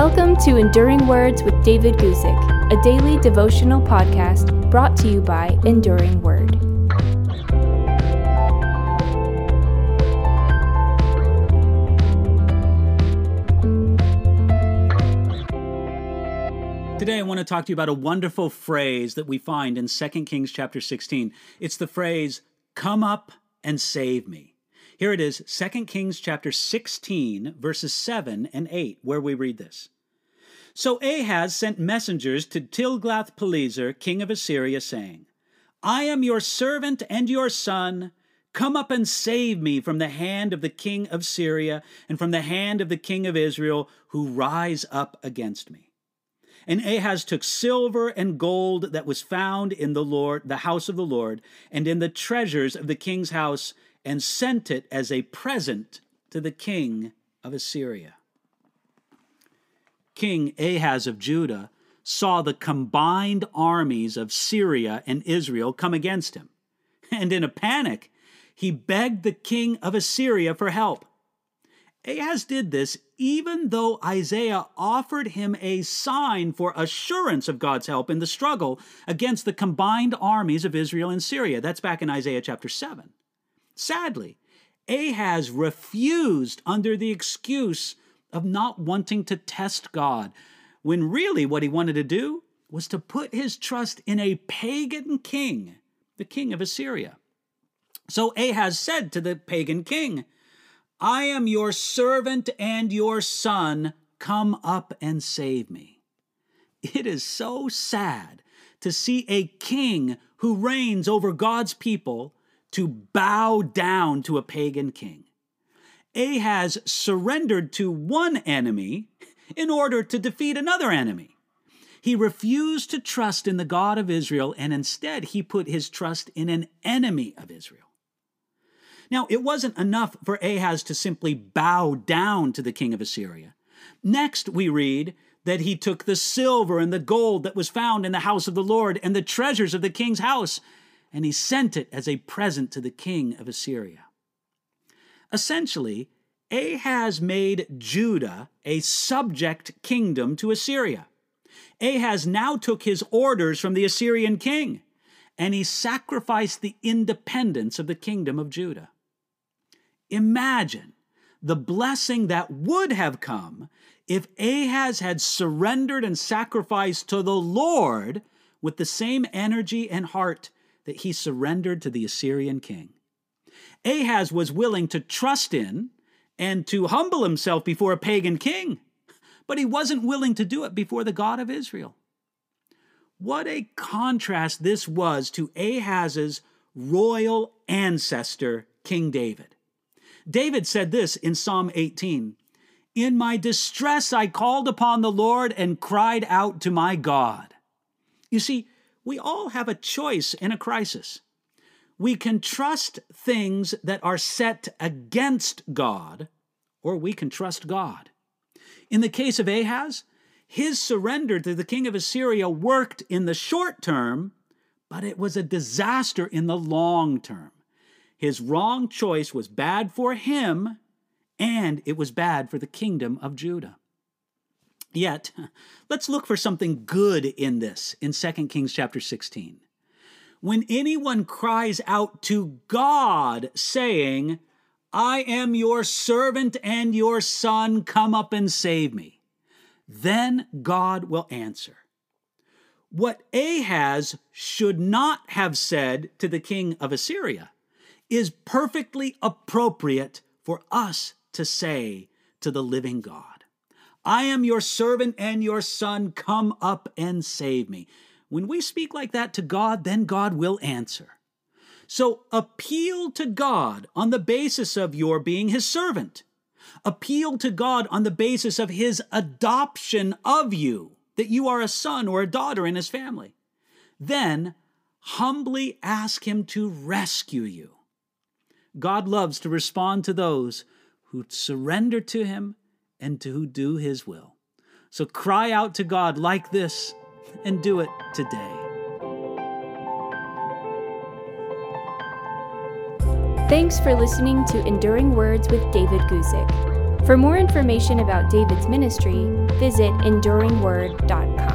Welcome to Enduring Words with David Guzik, a daily devotional podcast brought to you by Enduring Word. Today I want to talk to you about a wonderful phrase that we find in 2 Kings chapter 16. It's the phrase, "Come up and save me." Here it is, 2 Kings chapter 16 verses 7 and 8 where we read this. So Ahaz sent messengers to Tiglath-Pileser, king of Assyria, saying, I am your servant and your son. Come up and save me from the hand of the king of Syria and from the hand of the king of Israel who rise up against me. And Ahaz took silver and gold that was found in the Lord, the house of the Lord, and in the treasures of the king's house, and sent it as a present to the king of Assyria. King Ahaz of Judah saw the combined armies of Syria and Israel come against him, and in a panic, he begged the king of Assyria for help. Ahaz did this even though Isaiah offered him a sign for assurance of God's help in the struggle against the combined armies of Israel and Syria. That's back in Isaiah chapter 7. Sadly, Ahaz refused under the excuse of not wanting to test God, when really what he wanted to do was to put his trust in a pagan king, the king of Assyria. So Ahaz said to the pagan king, I am your servant and your son. Come up and save me. It is so sad to see a king who reigns over God's people to bow down to a pagan king. Ahaz surrendered to one enemy in order to defeat another enemy. He refused to trust in the God of Israel, and instead he put his trust in an enemy of Israel. Now, it wasn't enough for Ahaz to simply bow down to the king of Assyria. Next, we read that he took the silver and the gold that was found in the house of the Lord and the treasures of the king's house, and he sent it as a present to the king of Assyria. Essentially, Ahaz made Judah a subject kingdom to Assyria. Ahaz now took his orders from the Assyrian king, and he sacrificed the independence of the kingdom of Judah. Imagine the blessing that would have come if Ahaz had surrendered and sacrificed to the Lord with the same energy and heart that he surrendered to the Assyrian king. Ahaz was willing to trust in and to humble himself before a pagan king, but he wasn't willing to do it before the God of Israel. What a contrast this was to Ahaz's royal ancestor, King David. David said this in Psalm 18 In my distress I called upon the Lord and cried out to my God. You see, we all have a choice in a crisis. We can trust things that are set against God, or we can trust God. In the case of Ahaz, his surrender to the king of Assyria worked in the short term, but it was a disaster in the long term. His wrong choice was bad for him, and it was bad for the kingdom of Judah. Yet, let's look for something good in this in 2 Kings chapter 16. When anyone cries out to God, saying, I am your servant and your son, come up and save me, then God will answer. What Ahaz should not have said to the king of Assyria is perfectly appropriate for us to say to the living God. I am your servant and your son. Come up and save me. When we speak like that to God, then God will answer. So appeal to God on the basis of your being his servant. Appeal to God on the basis of his adoption of you, that you are a son or a daughter in his family. Then humbly ask him to rescue you. God loves to respond to those who surrender to Him and to who do His will. So cry out to God like this and do it today. Thanks for listening to Enduring Words with David Guzik. For more information about David's ministry, visit enduringword.com.